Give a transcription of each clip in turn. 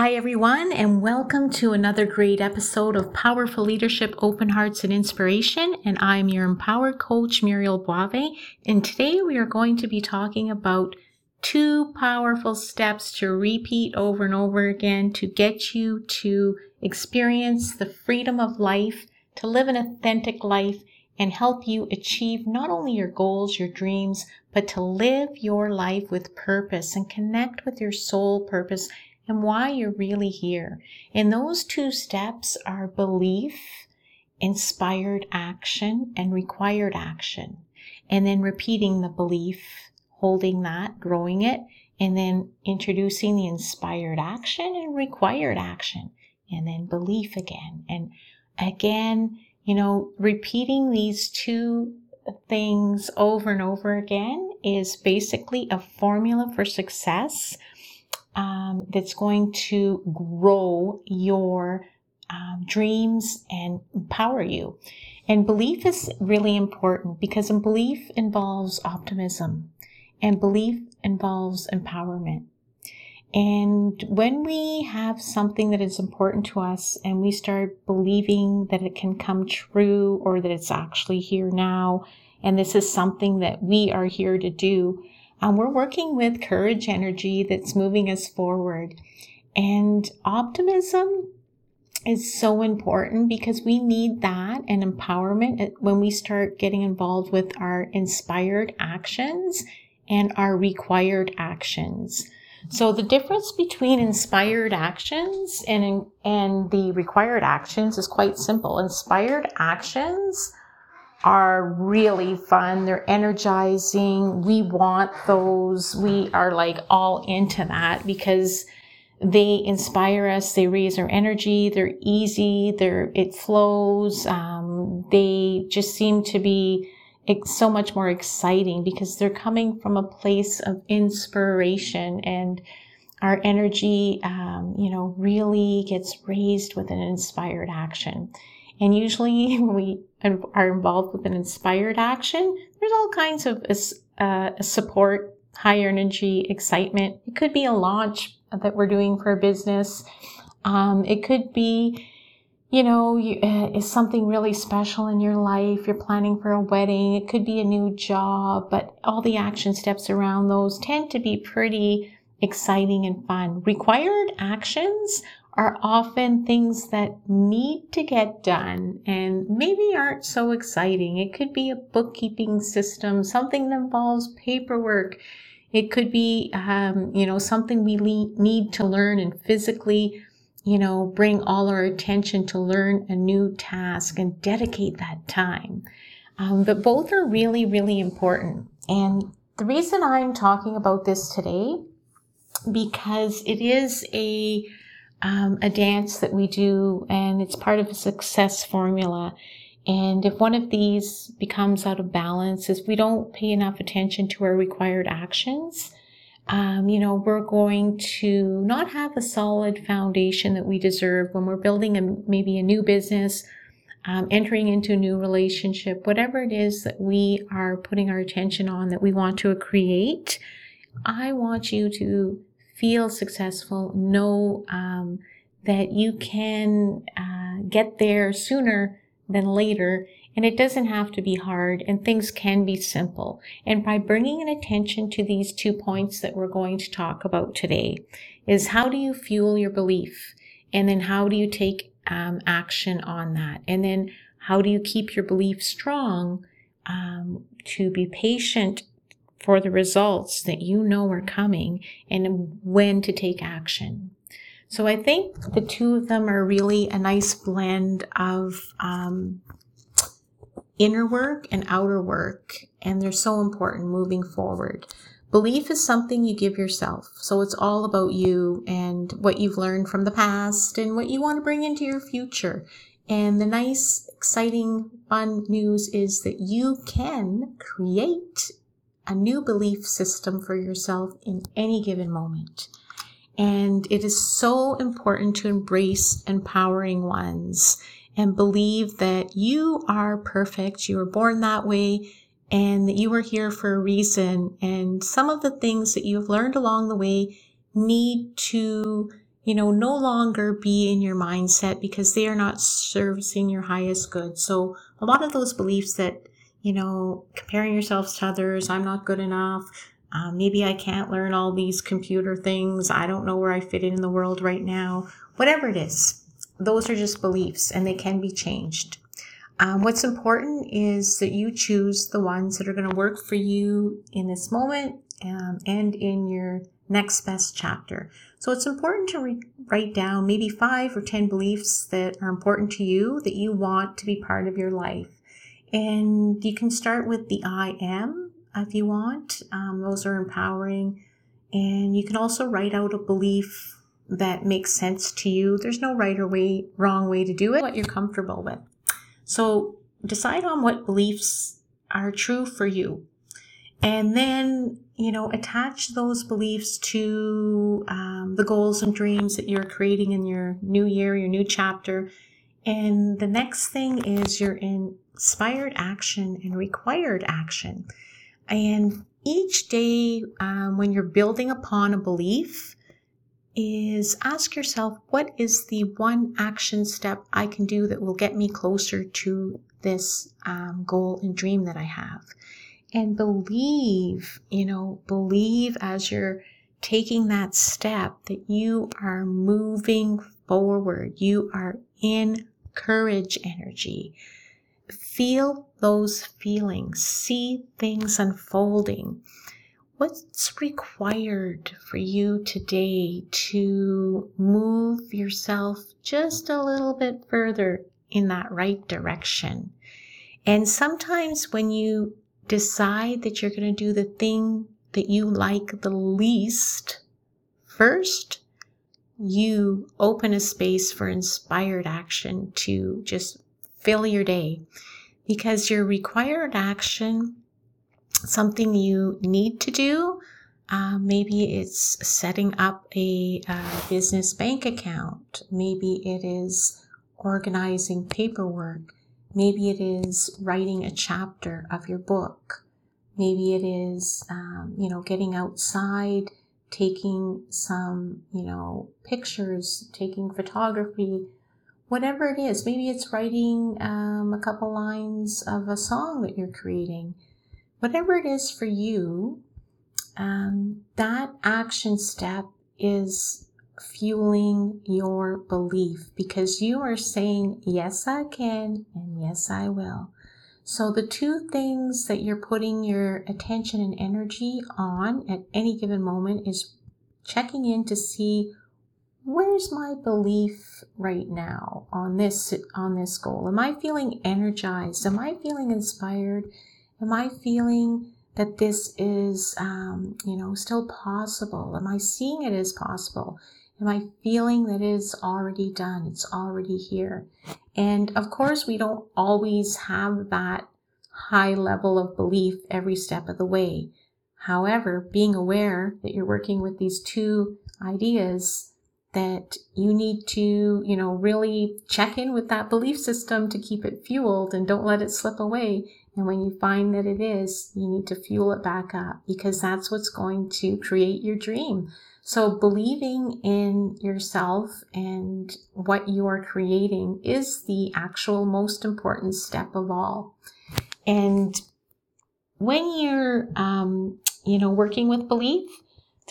Hi, everyone, and welcome to another great episode of Powerful Leadership Open Hearts and Inspiration. And I'm your empowered coach, Muriel Boave. And today we are going to be talking about two powerful steps to repeat over and over again to get you to experience the freedom of life, to live an authentic life, and help you achieve not only your goals, your dreams, but to live your life with purpose and connect with your soul purpose and why you're really here. And those two steps are belief, inspired action, and required action. And then repeating the belief, holding that, growing it, and then introducing the inspired action and required action, and then belief again. And again, you know, repeating these two things over and over again is basically a formula for success um, that's going to grow your um, dreams and empower you. And belief is really important because belief involves optimism and belief involves empowerment. And when we have something that is important to us and we start believing that it can come true or that it's actually here now, and this is something that we are here to do, and we're working with courage energy that's moving us forward. And optimism is so important because we need that and empowerment when we start getting involved with our inspired actions and our required actions. So the difference between inspired actions and and the required actions is quite simple. Inspired actions are really fun. They're energizing. We want those. We are like all into that because they inspire us. They raise our energy. They're easy. They're, it flows. Um, they just seem to be so much more exciting because they're coming from a place of inspiration and our energy, um, you know, really gets raised with an inspired action. And usually when we are involved with an inspired action, there's all kinds of uh, support, high energy, excitement. It could be a launch that we're doing for a business. Um, it could be, you know, you, uh, is something really special in your life. You're planning for a wedding. It could be a new job, but all the action steps around those tend to be pretty exciting and fun. Required actions are often things that need to get done and maybe aren't so exciting. It could be a bookkeeping system, something that involves paperwork. It could be, um, you know, something we le- need to learn and physically, you know, bring all our attention to learn a new task and dedicate that time. Um, but both are really, really important. And the reason I'm talking about this today, because it is a um, a dance that we do, and it's part of a success formula. And if one of these becomes out of balance, if we don't pay enough attention to our required actions, um, you know, we're going to not have a solid foundation that we deserve when we're building a, maybe a new business, um, entering into a new relationship, whatever it is that we are putting our attention on that we want to create. I want you to feel successful, know um, that you can uh, get there sooner than later. And it doesn't have to be hard and things can be simple. And by bringing an attention to these two points that we're going to talk about today is how do you fuel your belief? And then how do you take um, action on that? And then how do you keep your belief strong um, to be patient for the results that you know are coming and when to take action. So I think the two of them are really a nice blend of um, inner work and outer work, and they're so important moving forward. Belief is something you give yourself. So it's all about you and what you've learned from the past and what you want to bring into your future. And the nice, exciting, fun news is that you can create a new belief system for yourself in any given moment. And it is so important to embrace empowering ones and believe that you are perfect. You were born that way and that you are here for a reason. And some of the things that you have learned along the way need to you know, no longer be in your mindset because they are not servicing your highest good. So a lot of those beliefs that, you know, comparing yourselves to others, I'm not good enough. Uh, maybe I can't learn all these computer things. I don't know where I fit in the world right now. Whatever it is, those are just beliefs and they can be changed. Um, what's important is that you choose the ones that are going to work for you in this moment um, and in your next best chapter. So it's important to re- write down maybe five or 10 beliefs that are important to you that you want to be part of your life. And you can start with the I am if you want. Um, those are empowering. And you can also write out a belief that makes sense to you. There's no right or way, wrong way to do it, what you're comfortable with. So decide on what beliefs are true for you. And then you know, attach those beliefs to um, the goals and dreams that you're creating in your new year, your new chapter. And the next thing is your inspired action and required action. And each day, um, when you're building upon a belief, is ask yourself, what is the one action step I can do that will get me closer to this um, goal and dream that I have? and believe, you know, believe as you're taking that step that you are moving forward. You are in courage energy. Feel those feelings, see things unfolding. What's required for you today to move yourself just a little bit further in that right direction? And sometimes when you decide that you're going to do the thing that you like the least first, you open a space for inspired action to just fill your day because your required action, something you need to do, uh, maybe it's setting up a uh, business bank account. Maybe it is organizing paperwork. Maybe it is writing a chapter of your book. Maybe it is, um, you know, getting outside, taking some, you know, pictures, taking photography, whatever it is. Maybe it's writing um, a couple lines of a song that you're creating. Whatever it is for you, um, that action step is fueling your belief because you are saying, Yes, I can, and yes, I will. So, the two things that you're putting your attention and energy on at any given moment is checking in to see where's my belief right now on this on this goal am i feeling energized am i feeling inspired am i feeling that this is um, you know still possible am i seeing it as possible Am I feeling that it is already done? It's already here. And of course, we don't always have that high level of belief every step of the way. However, being aware that you're working with these two ideas that you need to, you know, really check in with that belief system to keep it fueled and don't let it slip away. And when you find that it is, you need to fuel it back up because that's what's going to create your dream. So believing in yourself and what you are creating is the actual most important step of all. And when you're, um, you know, working with belief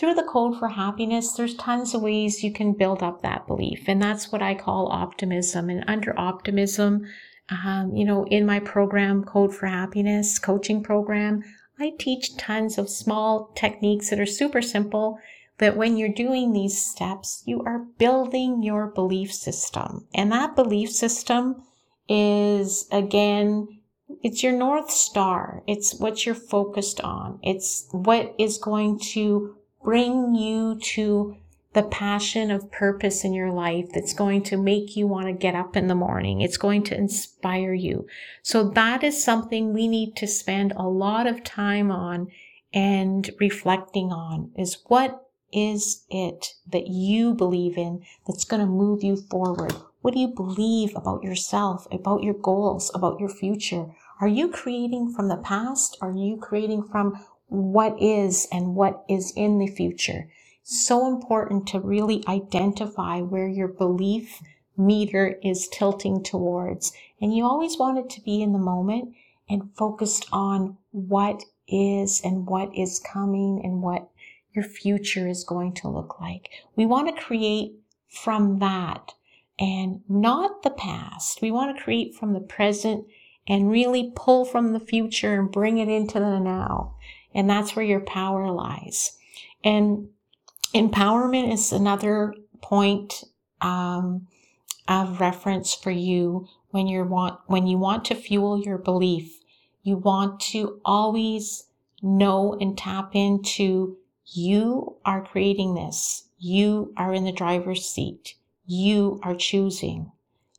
through the code for happiness, there's tons of ways you can build up that belief. And that's what I call optimism. And under optimism, um, you know, in my program, Code for Happiness coaching program, I teach tons of small techniques that are super simple that when you're doing these steps, you are building your belief system. And that belief system is again, it's your North Star. It's what you're focused on. It's what is going to bring you to the passion of purpose in your life that's going to make you want to get up in the morning. It's going to inspire you. So that is something we need to spend a lot of time on and reflecting on is what is it that you believe in that's going to move you forward? What do you believe about yourself, about your goals, about your future? Are you creating from the past? Are you creating from what is and what is in the future? So important to really identify where your belief meter is tilting towards. And you always want it to be in the moment and focused on what is and what is coming and what your future is going to look like. We want to create from that and not the past. We want to create from the present and really pull from the future and bring it into the now. And that's where your power lies. And empowerment is another point um, of reference for you when you want when you want to fuel your belief. You want to always know and tap into you are creating this. You are in the driver's seat. You are choosing.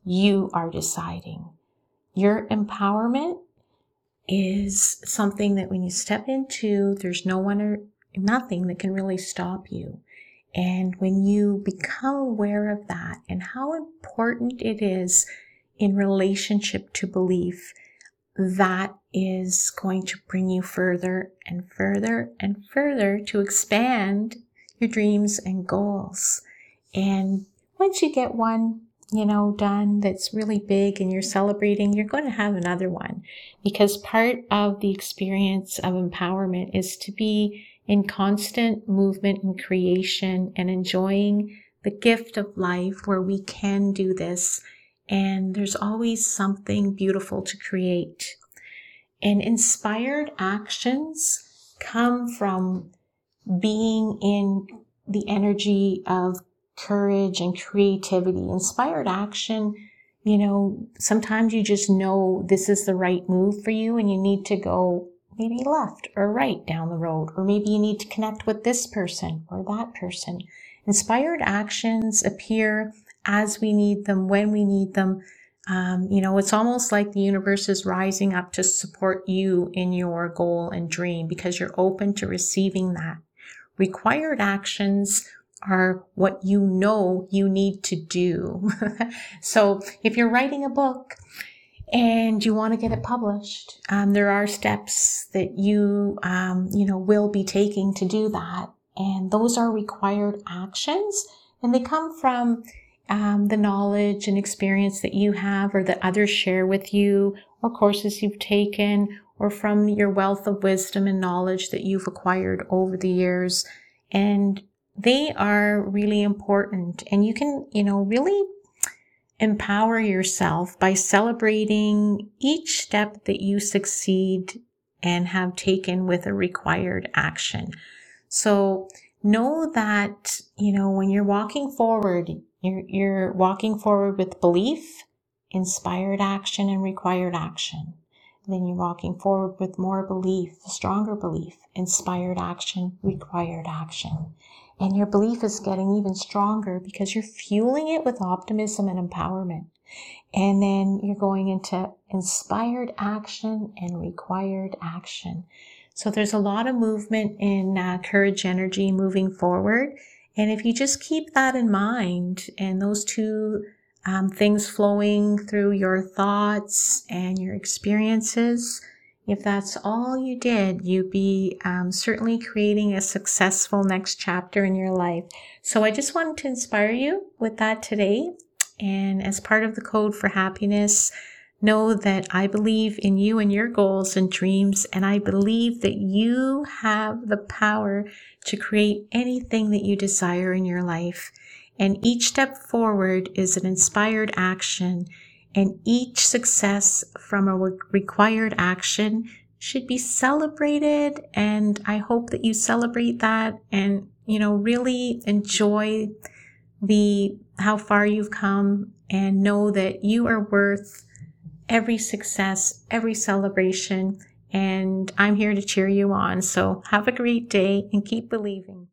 You are deciding. Your empowerment is something that when you step into, there's no one or nothing that can really stop you. And when you become aware of that and how important it is in relationship to belief, that is going to bring you further and further and further to expand your dreams and goals. And once you get one, you know, done that's really big and you're celebrating, you're going to have another one because part of the experience of empowerment is to be in constant movement and creation and enjoying the gift of life where we can do this. And there's always something beautiful to create. And inspired actions come from being in the energy of courage and creativity. Inspired action, you know, sometimes you just know this is the right move for you and you need to go maybe left or right down the road, or maybe you need to connect with this person or that person. Inspired actions appear as we need them, when we need them, um, you know, it's almost like the universe is rising up to support you in your goal and dream because you're open to receiving that. Required actions are what you know you need to do. so if you're writing a book and you want to get it published, um, there are steps that you, um, you know, will be taking to do that. And those are required actions and they come from um, the knowledge and experience that you have or that others share with you, or courses you've taken, or from your wealth of wisdom and knowledge that you've acquired over the years. And they are really important. And you can, you know, really empower yourself by celebrating each step that you succeed and have taken with a required action. So know that, you know, when you're walking forward, you're, you're walking forward with belief, inspired action, and required action. then you're walking forward with more belief, stronger belief, inspired action, required action. And your belief is getting even stronger because you're fueling it with optimism and empowerment. And then you're going into inspired action and required action. So there's a lot of movement in uh, courage energy moving forward. And if you just keep that in mind and those two um, things flowing through your thoughts and your experiences, if that's all you did, you'd be um, certainly creating a successful next chapter in your life. So I just wanted to inspire you with that today. And as part of the code for happiness, know that I believe in you and your goals and dreams, and I believe that you have the power to create anything that you desire in your life. And each step forward is an inspired action, and each success from a required action should be celebrated. And I hope that you celebrate that and, you know, really enjoy the how far you've come and know that you are worth every success, every celebration. And I'm here to cheer you on. So have a great day and keep believing.